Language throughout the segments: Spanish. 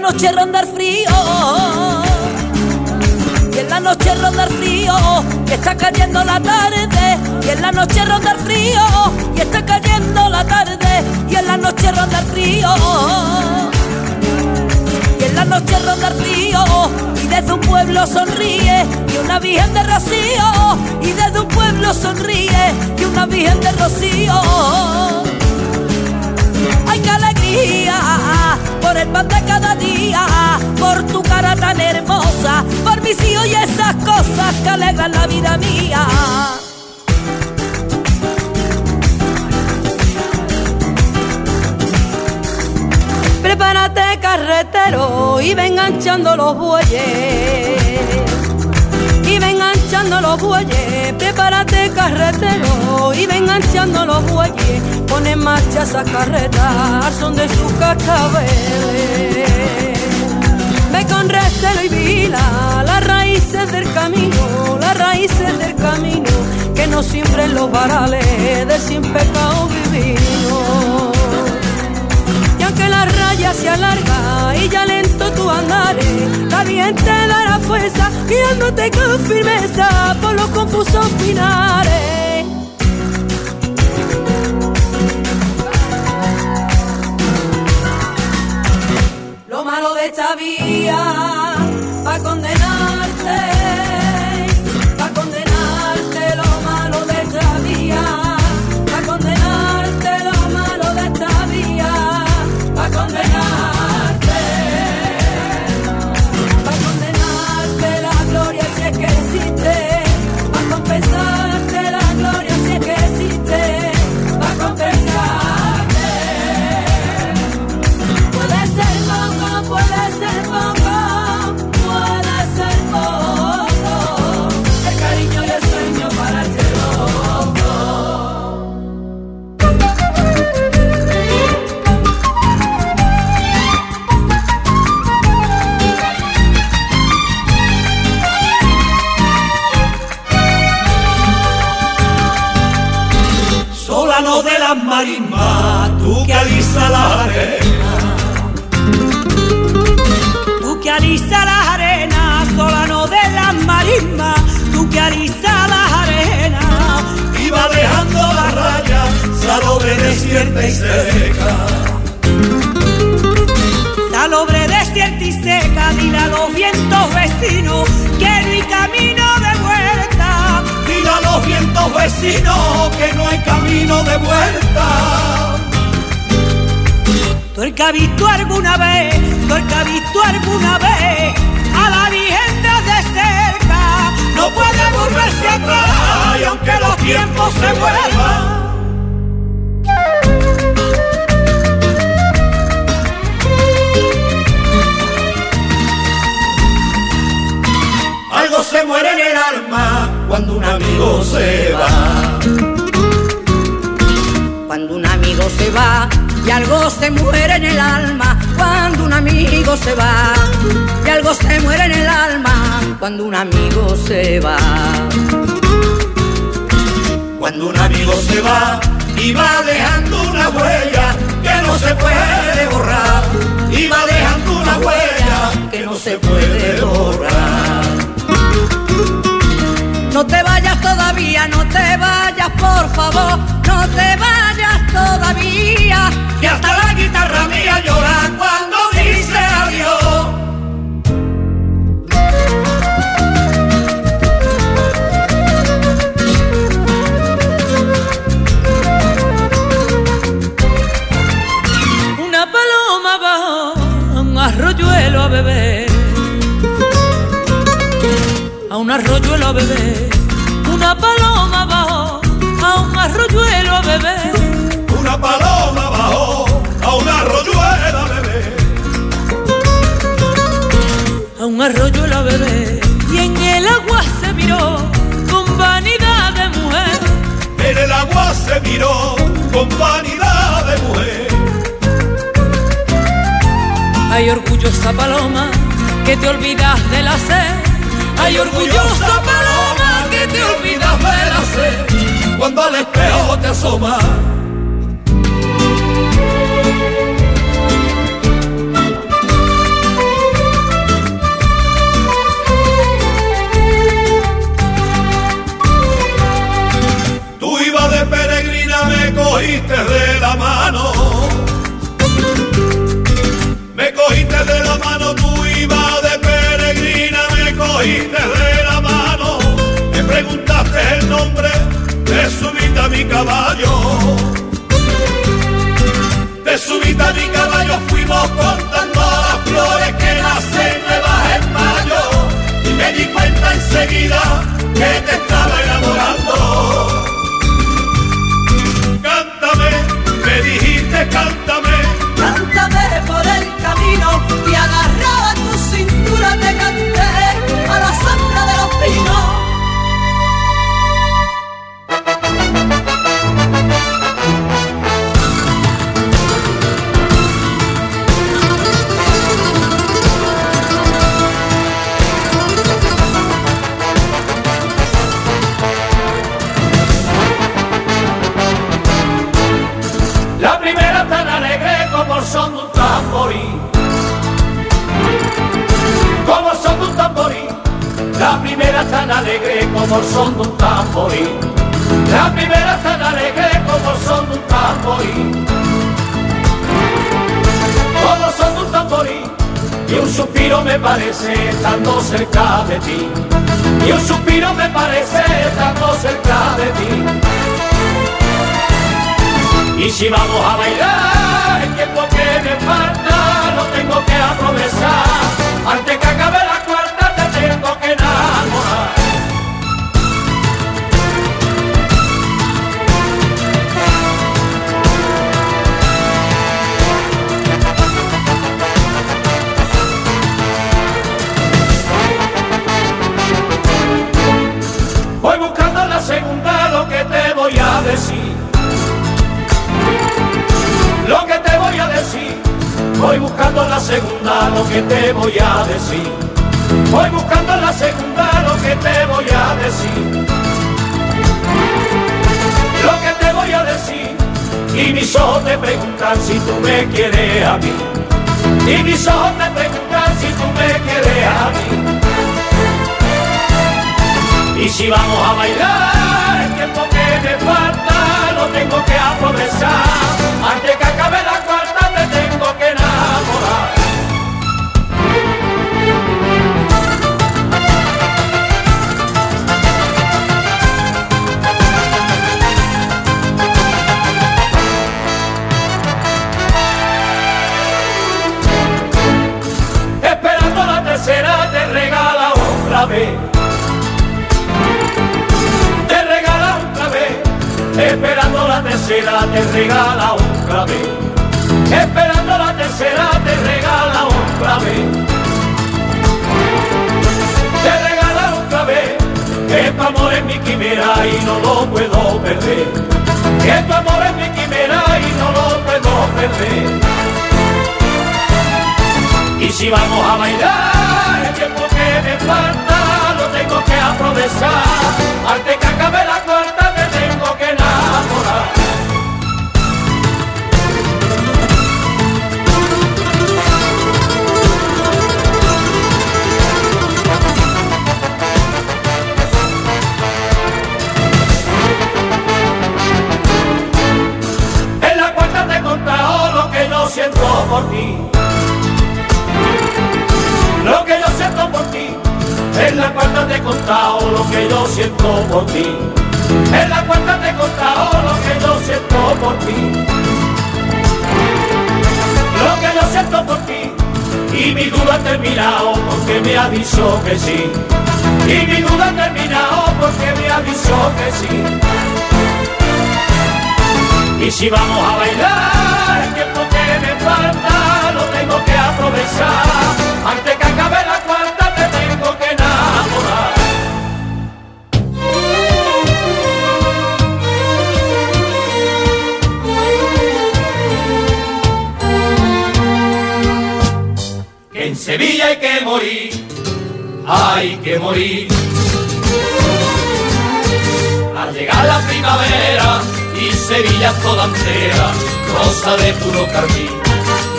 noche ronda el frío. Y en la noche ronda el frío, y está cayendo la tarde, y en la noche ronda el frío, y está cayendo la tarde, y en la noche ronda el frío. Y en la noche ronda el frío, y desde un pueblo sonríe, y una virgen de rocío, y desde un pueblo sonríe, y una virgen de rocío. ¡Ay, qué alegría! Por el pan de cada día, por tu cara tan hermosa, por mis hijos y esas cosas que alegran la vida mía. Prepárate carretero y ven enganchando los bueyes los bueyes. Prepárate carretero y ven enganchando los bueyes. Pone en marcha esa carreta al son de sus cascabeles. Ve con recelo y vila las raíces del camino, las raíces del camino que no siembren los varales de sin pecado divino. La raya se alarga y ya lento tu andares, la bien dará fuerza, guiándote con firmeza por los confusos pinares. Lo malo de esta vía desierta y seca. Salobre desierta y seca, dile a los vientos vecinos que no hay camino de vuelta. Dile a los vientos vecinos que no hay camino de vuelta. Tú el que ha visto alguna vez, tú el que ha visto alguna vez a la Virgen desde cerca, No puede volverse atrás y aunque los tiempos se vuelvan. Amigo se va. Cuando un amigo se va y algo se muere en el alma, cuando un amigo se va y algo se muere en el alma, cuando un amigo se va. Cuando un amigo se va y va dejando una huella que no se puede borrar. Y va dejando una huella que no se puede borrar. No te vayas no te vayas, por favor, no te vayas todavía. Y hasta la guitarra mía llora cuando dice adiós. Una paloma bajó un arroyuelo a beber, a un arroyuelo a beber una paloma bajó a un arroyuelo a beber. Una paloma bajó a un arroyuelo a beber. A un arroyuelo a beber y en el agua se miró con vanidad de mujer. En el agua se miró con vanidad de mujer. Hay orgullosa paloma que te olvidas de la sed Ay, orgullosa paloma te olvidas de la sed cuando al espejo te asoma. Tú ibas de peregrina, me cogiste de nombre, te subiste mi caballo. Te subiste a mi caballo, fuimos contando las flores que nacen nuevas en mayo. Y me di cuenta enseguida que te estaba enamorando. Cántame, me dijiste. Cántame son un tamborín. Como son un tamborín. La primera tan alegre como son un tamborín. La primera tan alegre como son un tamborín. Como son un tamborín. Y un suspiro me parece estando cerca de ti. Y un suspiro me parece estando cerca de ti. Y si vamos a bailar, el tiempo que me falta lo tengo que aprovechar. Voy buscando la segunda lo que te voy a decir. Voy buscando la segunda lo que te voy a decir. Lo que te voy a decir, y mis ojos te preguntan si tú me quieres a mí. Y mis ojos te preguntan si tú me quieres a mí. Y si vamos a bailar, el tiempo que me falta lo tengo que aprovechar. Antes que acabe la tercera te regala otra vez. Esperando la tercera te regala otra vez. Te regala otra vez. Que tu amor es mi quimera y no lo puedo perder. Que tu amor es mi quimera y no lo puedo perder. Y si vamos a bailar, el tiempo que me falta lo tengo que aprovechar. Antes que acabe la cuarta te tengo que enamorar. Siento por ti. Lo que yo siento por ti. En la cuarta te he contado lo que yo siento por ti. En la cuarta te he contado lo que yo siento por ti. Lo que yo siento por ti. y mi duda ha terminado porque me avisó que sí. Y mi duda ha terminado porque me avisó que sí. Y si vamos a bailar, tiempo que me falta lo tengo que aprovechar. Antes que acabe la cuarta te tengo que enamorar. en Sevilla hay que morir, hay que morir. Al llegar la primavera Sevilla toda entera, rosa de puro carmín,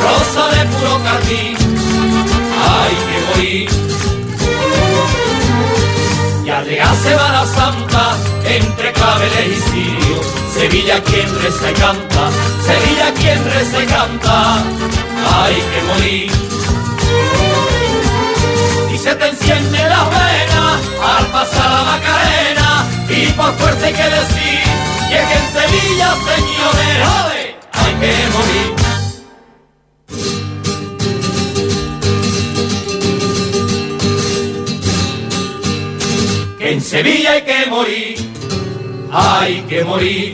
rosa de puro carmín, hay que morir. Y al llegar Semana Santa, entre claveles y sirios, Sevilla quien reza y canta, Sevilla quien reza y canta, hay que morir y se te enciende la vena al pasar la Macarena y por fuerza hay que decir y es que en Sevilla señores hay que morir. Que en Sevilla hay que morir. Hay que morir.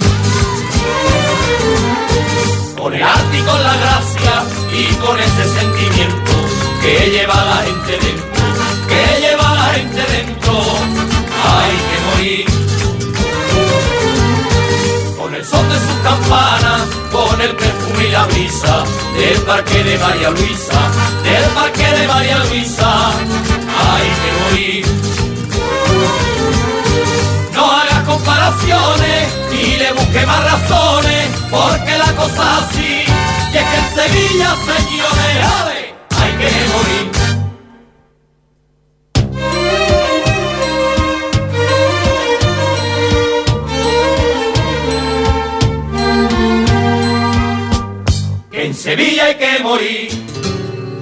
Con el arte y con la gracia y con ese sentimiento que lleva la gente dentro, que lleva la gente dentro, hay que morir. Son de sus campanas, con el perfume y la brisa del parque de María Luisa, del parque de María Luisa, hay que morir. No hagas comparaciones y le busque más razones, porque la cosa así, y es que en Sevilla, señores, hay que morir. Hay que morir,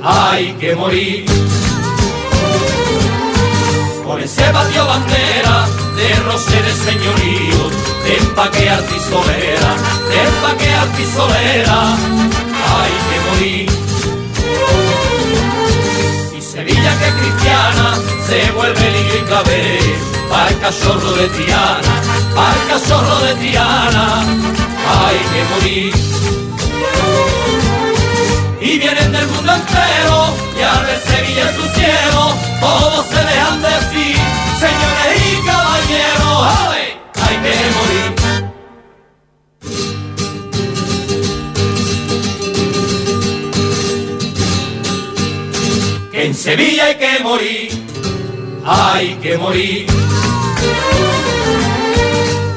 hay que morir. Con ese patio bandera de roseres señoríos, de empaque artisolera, de empaque artisolera, hay que morir. Y Sevilla que cristiana se vuelve liga y clave, para el cachorro de Triana, para el cachorro de Triana, hay que morir y vienen del mundo entero y al ver Sevilla su cielo todos se dejan decir señores y caballeros ¡ale! hay que morir que en Sevilla hay que morir hay que morir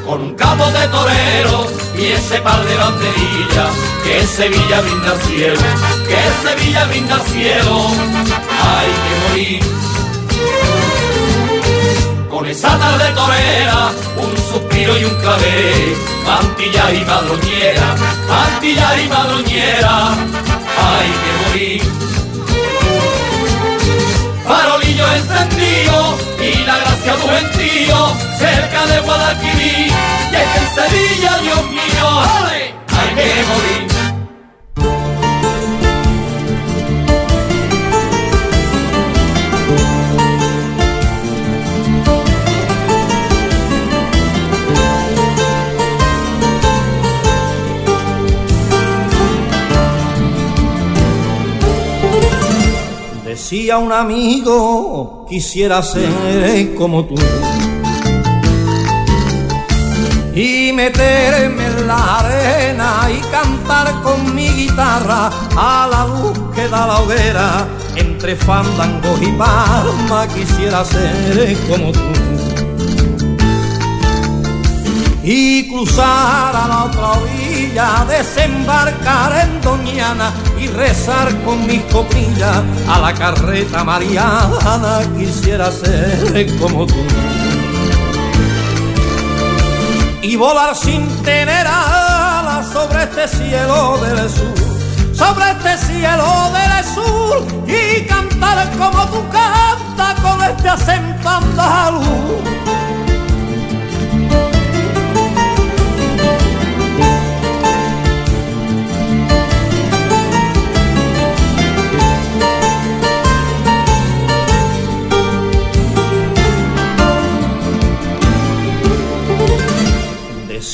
con un cabo de torero y ese par de banderillas que Sevilla brinda cielo, que Sevilla brinda cielo, hay que morir. Con esa tarde torera, un suspiro y un clave, mantilla y madroñera, mantilla y madroñera, hay que morir. Farolillo encendido la gracia de un gentío cerca de Guadalquivir, y es que en Sevilla, Dios mío, ¡ale! hay que morir. Decía un amigo, quisiera ser como tú. Y meterme en la arena y cantar con mi guitarra a la luz que da la hoguera. Entre fandangos y palma quisiera ser como tú. y cruzar a la otra orilla, desembarcar en Doñana y rezar con mis copillas a la carreta mariana. Quisiera ser como tú y volar sin tener alas sobre este cielo del sur, sobre este cielo del sur y cantar como tú cantas con este acento andaluz.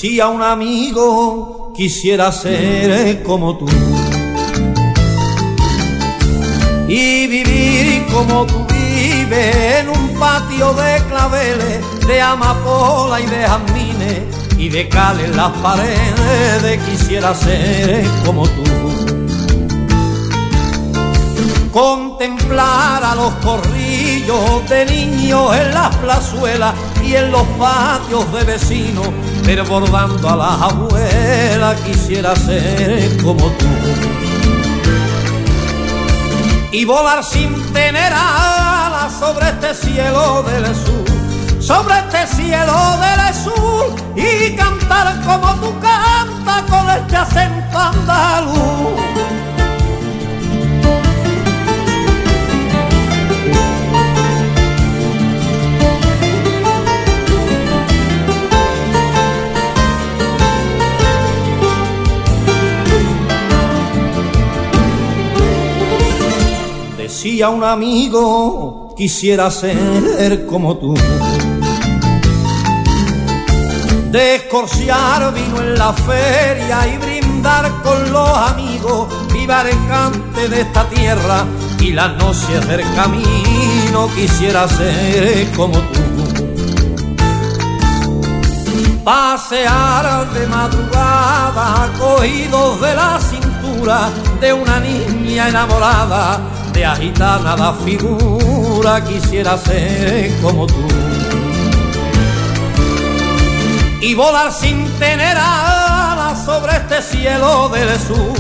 Decía un amigo, quisiera ser como tú. Y vivir como tú vives en un patio de claveles, de amapola y de jazmines y de cal en las paredes. Quisiera ser como tú contemplar a los corrillos de niños en las plazuelas y en los patios de vecinos, desbordando a las abuelas, quisiera ser como tú. Y volar sin tener alas sobre este cielo del sur, sobre este cielo del sur, y cantar como tú cantas con este acento andaluz. Decía un amigo, quisiera ser como tú. Descorciar vino en la feria y brindar con los amigos, viva el de esta tierra y las noches del camino, quisiera ser como tú. Pasear de madrugada, cogidos de la cintura de una niña enamorada de agitana la figura quisiera ser como tú. Y volar sin tener alas sobre este cielo del sur,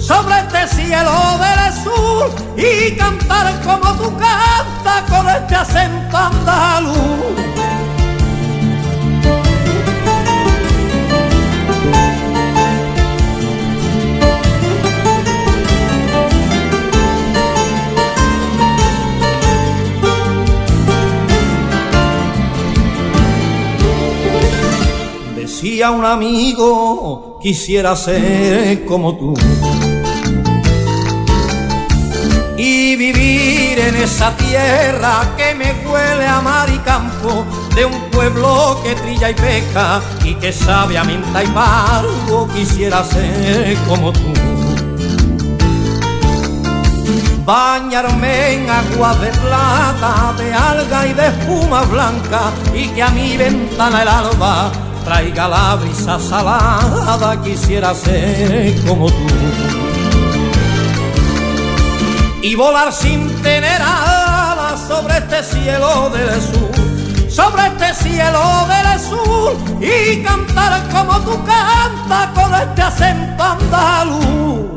sobre este cielo del sur, y cantar como tú cantas con este acento andaluz. Decía un amigo, quisiera ser como tú. Y vivir en esa tierra que me huele a mar y campo, de un pueblo que trilla y peca y que sabe a y barro, quisiera ser como tú. Bañarme en agua de plata, de alga y de espuma blanca, y que a mi ventana el alba traiga la brisa salada, quisiera ser como tú. Y volar sin tener alas sobre este cielo del sur, sobre este cielo del sur, y cantar como tú cantas con este acento andaluz.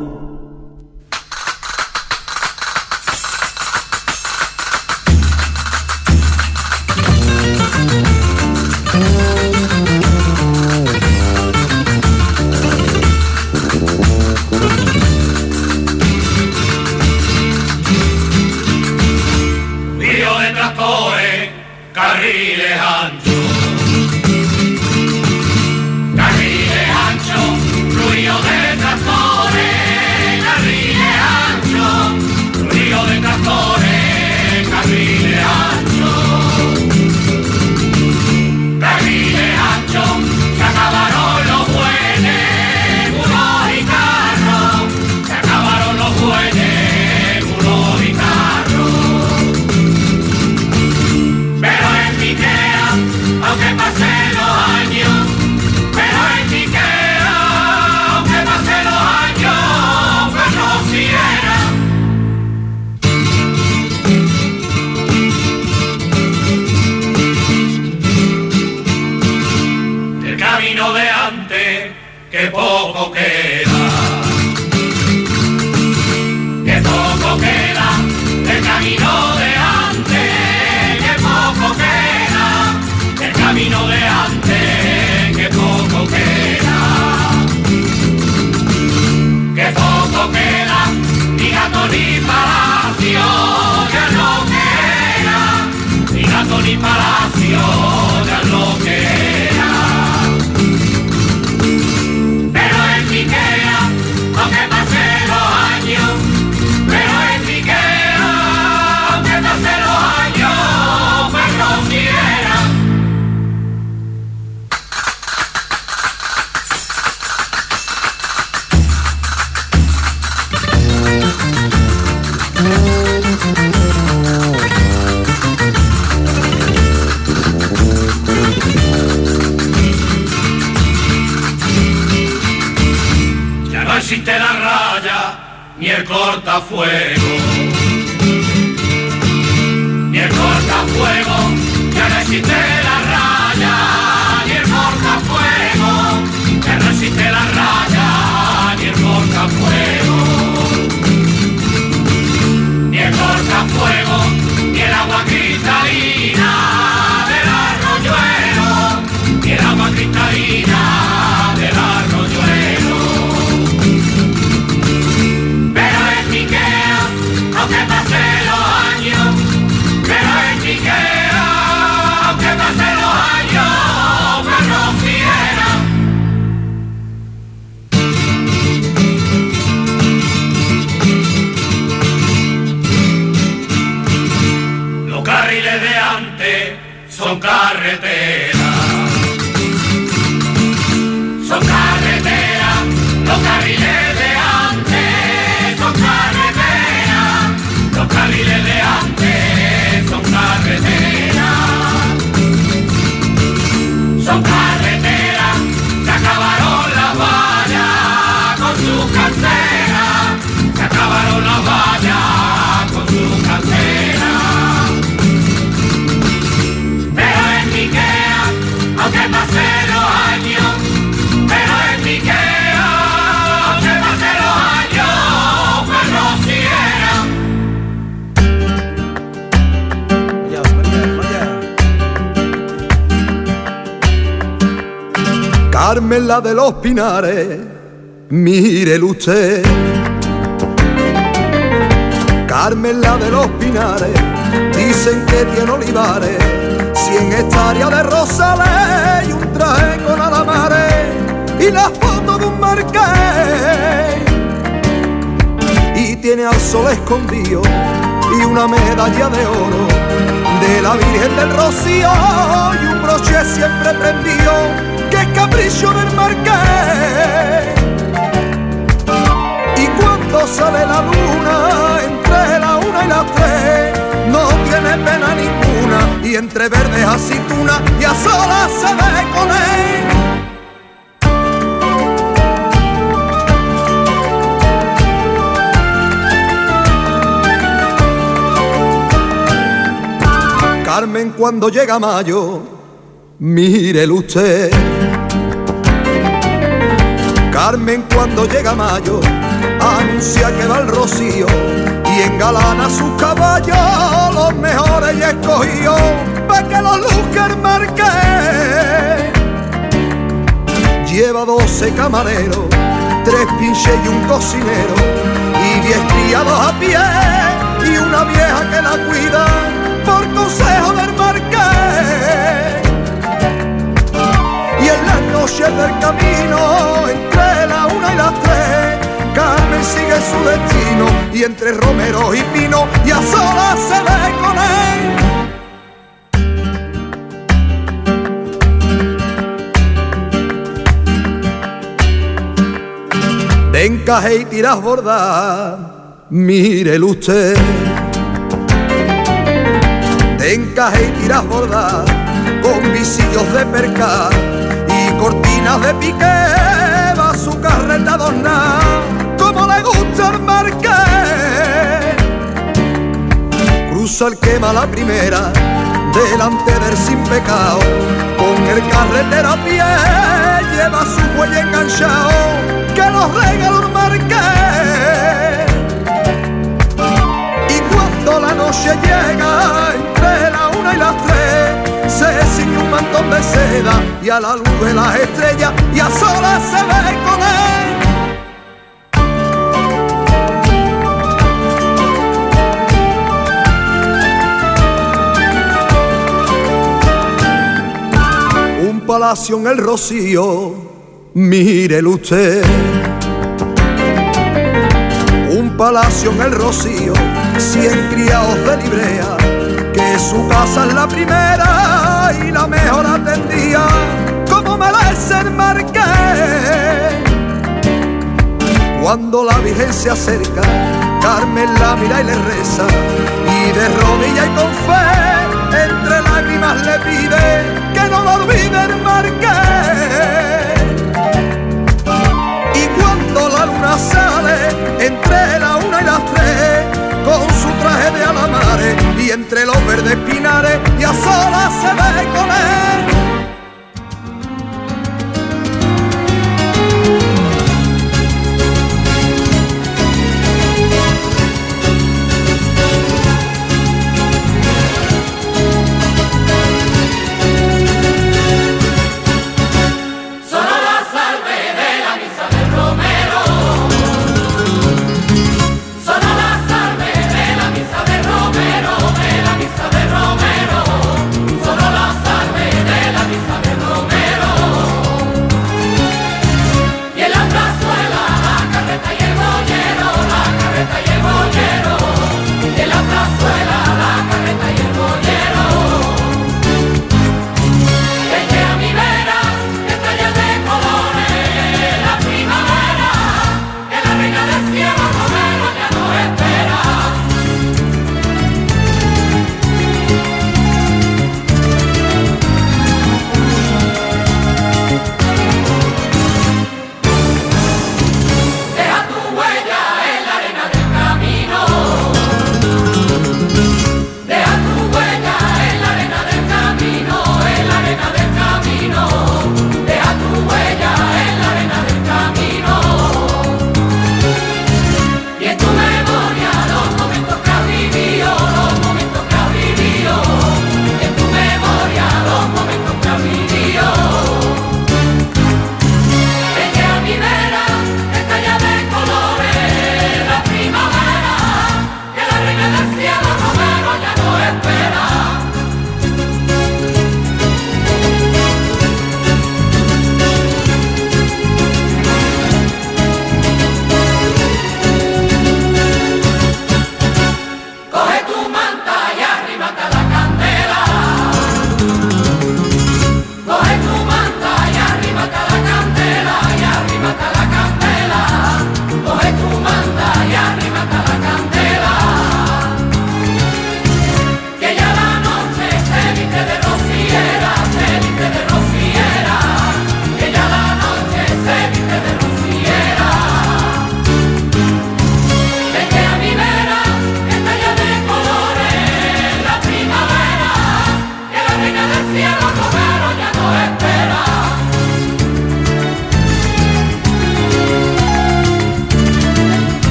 Corazón y Palacio, ya lo que los Carmen la de los Pinares, mire usted. Carmen la de los Pinares, dicen que tiene olivares, cien hectáreas de rosales y un traje con alamares y la foto de un marqués. Y tiene al sol escondido y una medalla de oro de la Virgen del Rocío y un broche siempre prendido que capricho del marqués. Y cuando sale la luna entre la una y las tres, no tiene pena ninguna. Y entre verdes aceituna y a solas se ve con él. Carmen cuando llega mayo, mírelo usted. Carmen cuando llega mayo anuncia que va el rocío y engalana sus caballos los mejores y escogidos para que los luzca el marqués. Lleva doce camareros, tres pinches y un cocinero y diez criados a pie y una vieja que la cuida por consejo del marqués. Noches del camino, entre la una y las tres, Carmen sigue su destino. Y entre Romero y Pino, y a solas se ve con él. De encaje y tiras bordar, mírelo usted. De encaje y tiras bordar, con visillos de percal y de piqué, va su carreta adornada, como le gusta al marqués. Cruza el quema la primera, delante del sin pecado, con el carretero a pie, lleva su cuello enganchado, que los regaló el marqués. Y cuando la noche llega, entre la una y las de seda y a la luz de las estrellas y a solas se ve con él. Un palacio en el rocío, mírelo usted. Un palacio en el rocío, cien criados de librea, que su casa es la primera y la mejor atendía, como merece el marqués. Cuando la Virgen se acerca, Carmen la mira y le reza, y de rodilla y con fe, entre lágrimas le pide que no lo olvide el marqués. Y cuando la luna sale entre la una y las tres, el y entre los verdes pinares ya sola se ve con él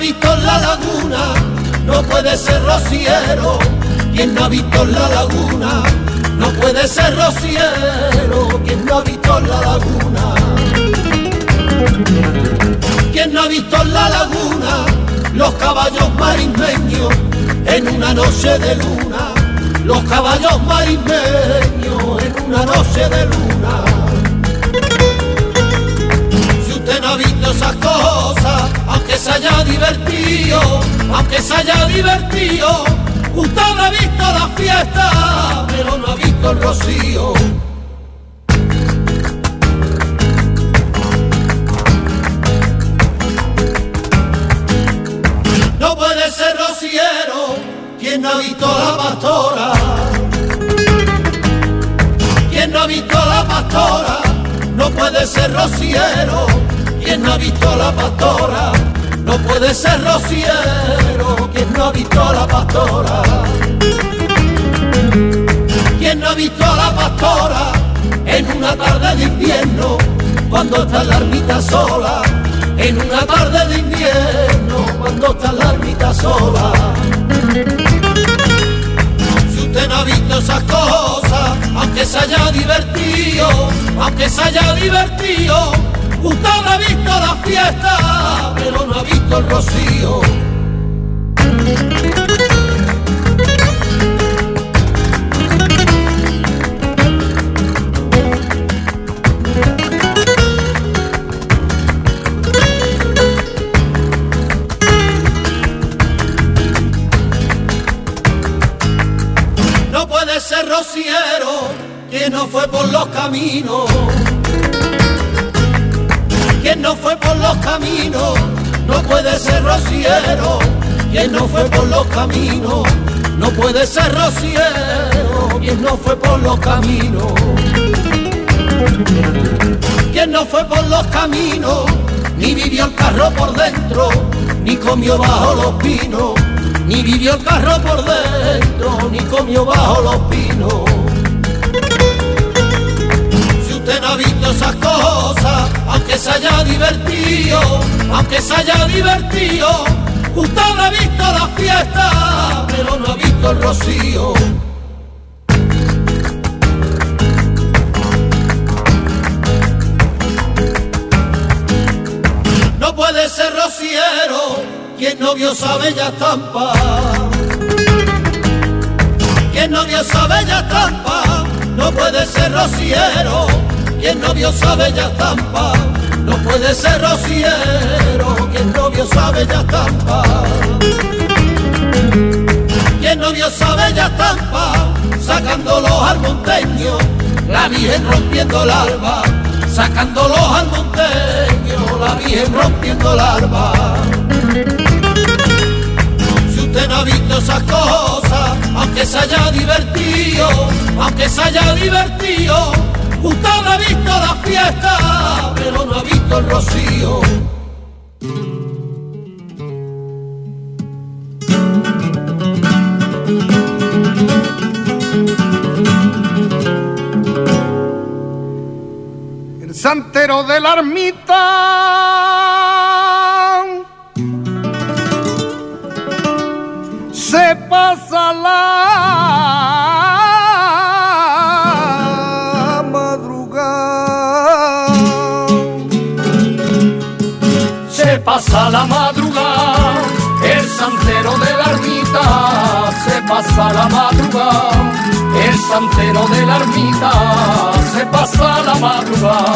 visto la laguna no puede ser rociero. Quien no ha visto en la laguna no puede ser rociero. Quien no ha visto en la laguna. Quien no ha visto en la laguna los caballos marismeños en una noche de luna. Los caballos marismeños en una noche de luna. no ha visto esas cosas, aunque se haya divertido, aunque se haya divertido. Usted no ha visto la fiesta, pero no ha visto el rocío. No puede ser rociero quien no ha visto la pastora. Quien no ha visto la pastora no puede ser rociero quien no ha visto a la pastora, no puede ser rociero, quien no ha visto a la pastora. Quien no ha visto a la pastora en una tarde de invierno, cuando está la ermita sola, en una tarde de invierno, cuando está la ermita sola. Si usted no ha visto esas cosas, aunque se haya divertido, aunque se haya divertido, Usted ha visto la fiesta, pero no ha visto el rocío. de ese rociero, quien no fue por los caminos, quien no fue por los caminos, ni vivió el carro por dentro, ni comió bajo los pinos, ni vivió el carro por dentro, ni comió bajo los pinos. Si usted no ha visto esas cosas, aunque se haya divertido, aunque se haya divertido, usted no ha visto las fiestas cielo no ha visto el rocío. No puede ser rociero quien no vio esa bella estampa. Quien no vio esa bella estampa, no puede ser rociero. Quien no vio esa bella estampa, no puede ser rociero. Quien no vio esa bella estampa el novio sabe ya estampa, sacándolos al monteño, la virgen rompiendo el alba, sacándolos al monteño, la virgen rompiendo el alba. Si usted no ha visto esas cosas, aunque se haya divertido, aunque se haya divertido, usted no ha visto la fiesta, pero no ha visto el rocío. Santero de la ermita. Se pasa la madrugada. Se pasa la madrugada, el santero de la ermita. Se pasa la madrugada el santero de la ermita se pasa la madrugada.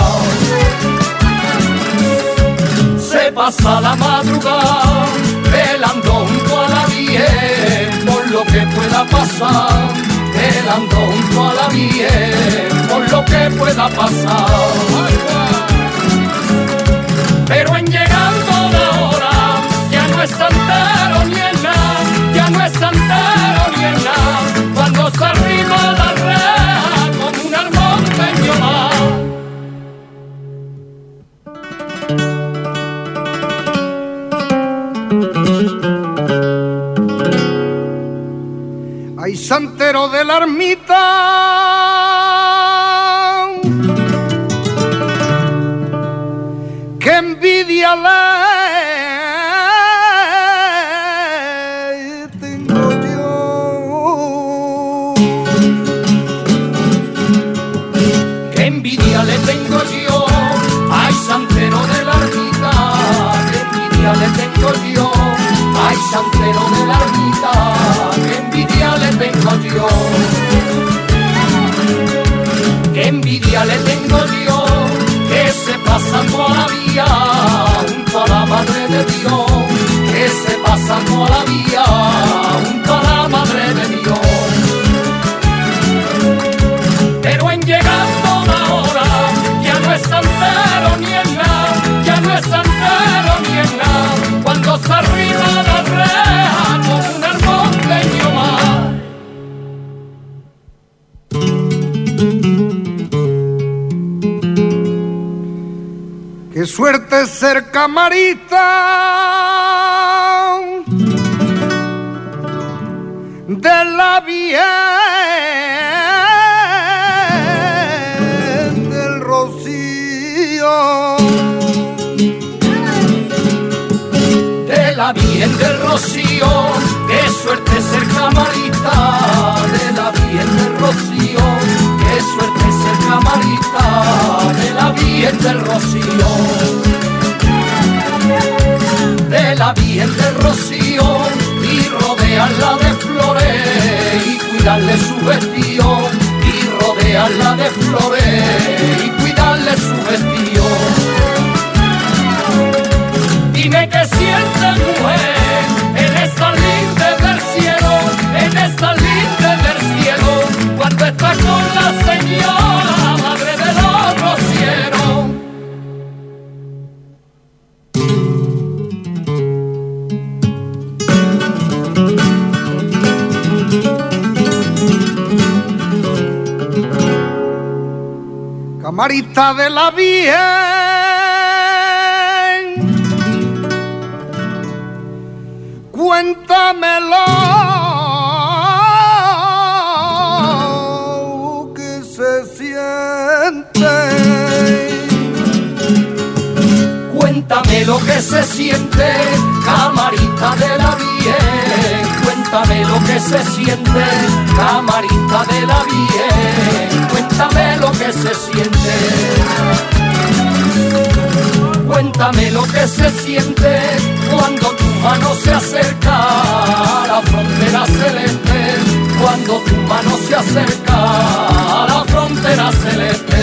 Se pasa la madrugada velando junto a la vía por lo que pueda pasar. Velando junto a la vía por lo que pueda pasar. Pero en llegando la hora ya no es santero ni en nada, ya no es santero ni en nada. Cuando se arriba la como Ay, santero de la ermita. Ay santero de la ermita, qué envidia le tengo yo. Qué envidia le tengo yo, que se pasa toda la vía, junto a la madre de Dios, que se pasa toda la vía, Qué suerte ser camarita. De la bien del Rocío. de la bien del Rocío, qué suerte ser camarita, de la bien del Rocío, qué suerte ser camarita, del Rocío. De la bien del Rocío, y rodearla de flores, y cuidarle su vestido, y rodearla de flores, Camarita de la bien. Cuéntamelo que se siente. Cuéntame lo que se siente, camarita de la bien. Cuéntame lo que se siente, camarita de la bien. Cuéntame lo que se siente. Cuéntame lo que se siente cuando tu mano se acerca a la frontera celeste. Cuando tu mano se acerca a la frontera celeste.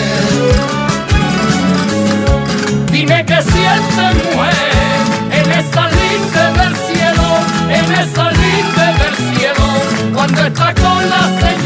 Dime qué siente mujer en esta linde del cielo, en esta linde del cielo, cuando está con la señora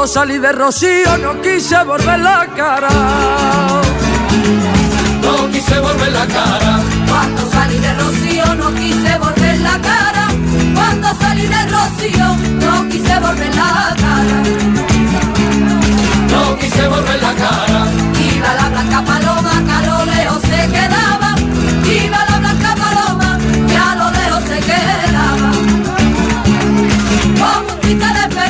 Cuando salí de Rocío no quise volver la cara. No quise volver la cara, Cuando salí de Rocío no quise volver la cara. Cuando salí de Rocío no quise volver la cara. no quise volver la cara. Iba la blanca paloma que a lo lejos se quedaba. Iba la blanca paloma que a lo lejos se quedaba. Como un triste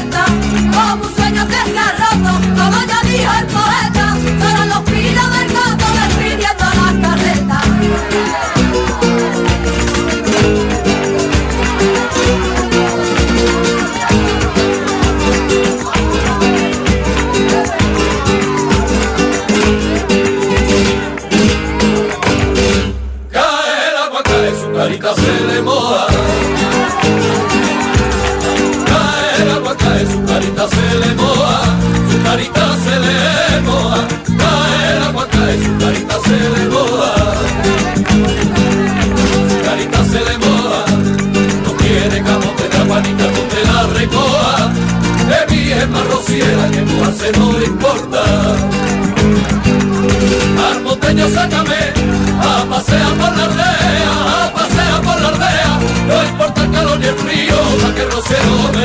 carita se le moja. Su carita se le moja. Cae el agua, cae su carita se le moja. Su carita se le moja. No quiere camote de agua ni camote la recoja. De mí es más rociera que hace no le importa. Armonteño, sácame a pasear por la aldea, a pasear por la aldea. No importa el calor ni el frío, para que Rocío me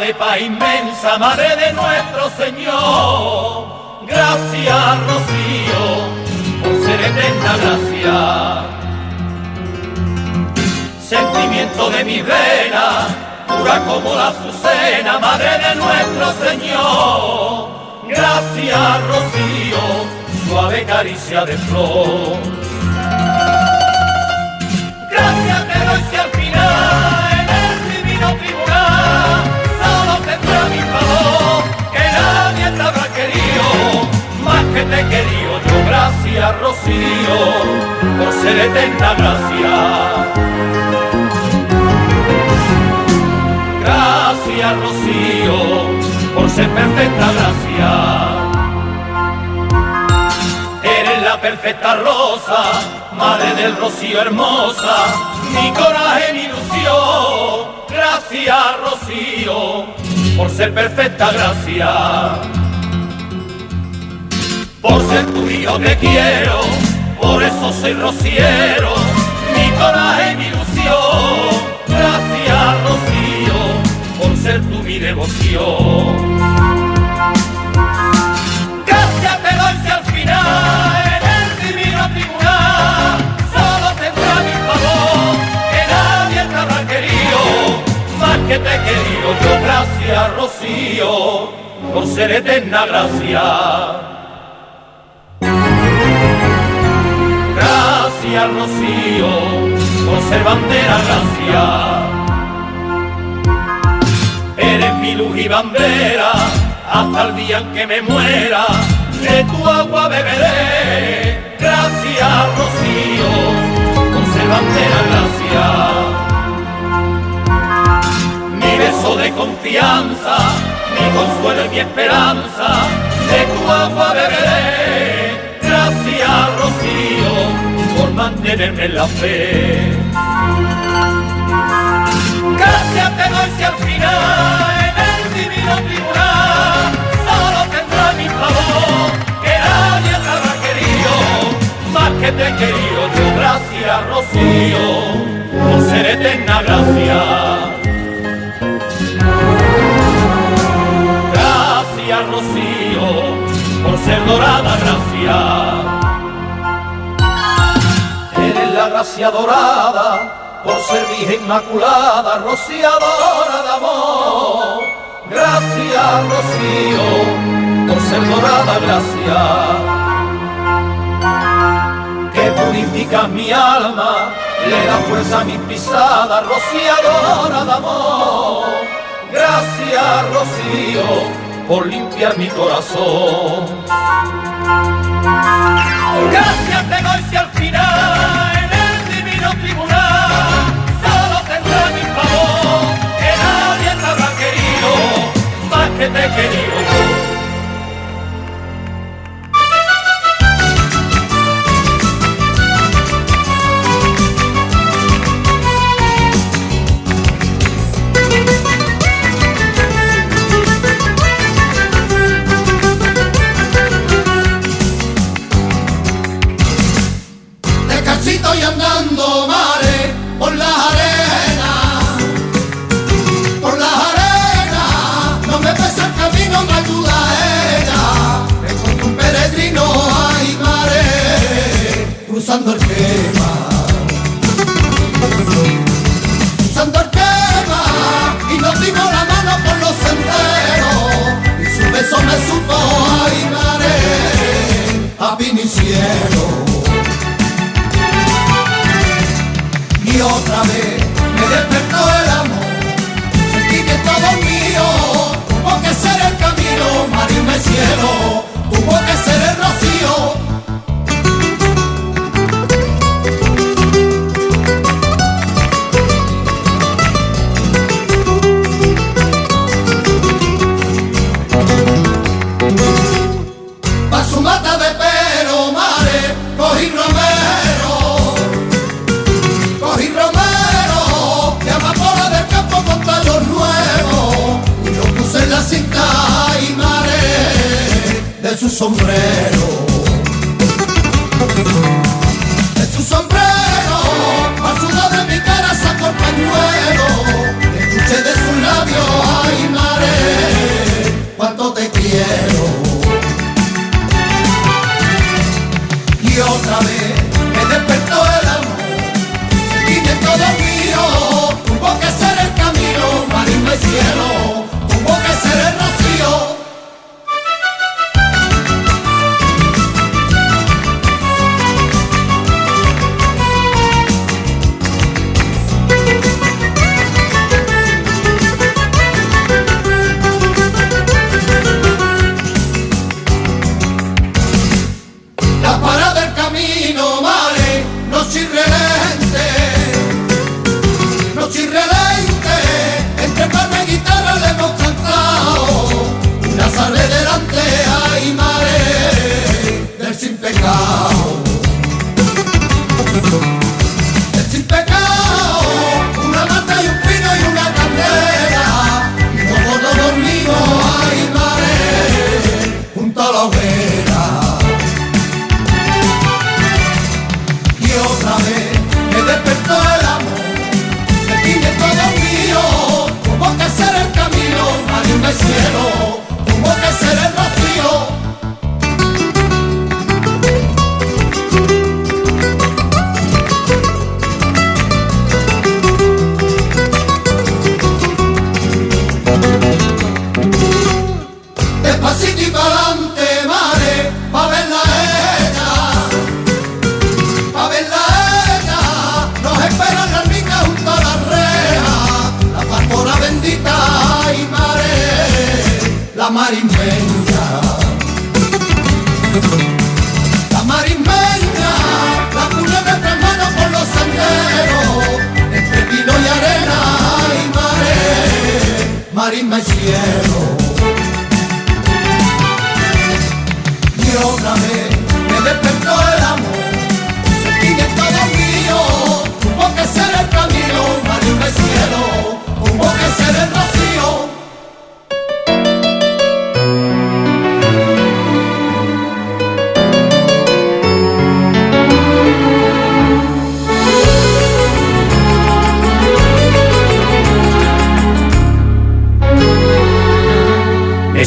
de paz inmensa, Madre de nuestro Señor. Gracias, Rocío, por ser eterna gracia. Sentimiento de mi vena, pura como la azucena, Madre de nuestro Señor. Gracias, Rocío, suave caricia de flor. Rocío, por ser eterna gracia. Gracias, Rocío, por ser perfecta gracia. Eres la perfecta rosa, madre del rocío hermosa, mi coraje, mi ilusión. Gracias, Rocío, por ser perfecta gracia. Por ser tu hijo te quiero, por eso soy rociero, mi coraje, mi ilusión. Gracias, Rocío, por ser tú mi devoción. Gracias te doy si al final en el divino tribunal solo tendrá mi favor, que nadie te habrá querido más que te he querido yo. Gracias, Rocío, por ser eterna gracia. Gracias, Rocío, por ser bandera, gracias. Eres mi luz y bandera, hasta el día en que me muera, de tu agua beberé. Gracias, Rocío, por ser bandera, gracias. Mi beso de confianza, mi consuelo y mi esperanza, de tu agua beberé. Mantenerme en la fe. Gracias si al final en el divino tribunal solo tendrá mi favor, que nadie te habrá querido, más que te he querido yo, gracias Rocío, por ser eterna gracia. Gracias Rocío, por ser dorada gracia gracia dorada, por ser virgen inmaculada, rociadora de amor. Gracias, Rocío, por ser dorada gracia, que purifica mi alma, le da fuerza a mi pisada, rociadora de amor. Gracias, Rocío, por limpiar mi corazón. Gracias te doy si que te he querido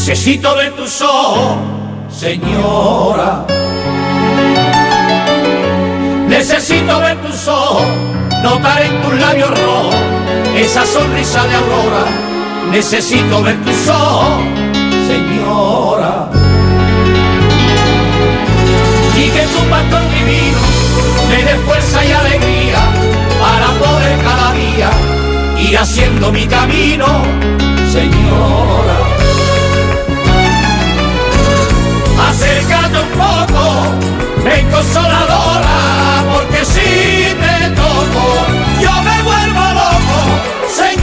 Necesito ver tus ojos, señora. Necesito ver tus ojos, notar en tus labios rojos esa sonrisa de aurora. Necesito ver tus ojos, señora. Y que tu pastor divino me dé fuerza y alegría para poder cada día ir haciendo mi camino, señora. Un poco, ven consoladora, porque si te toco, yo me vuelvo loco. Señor.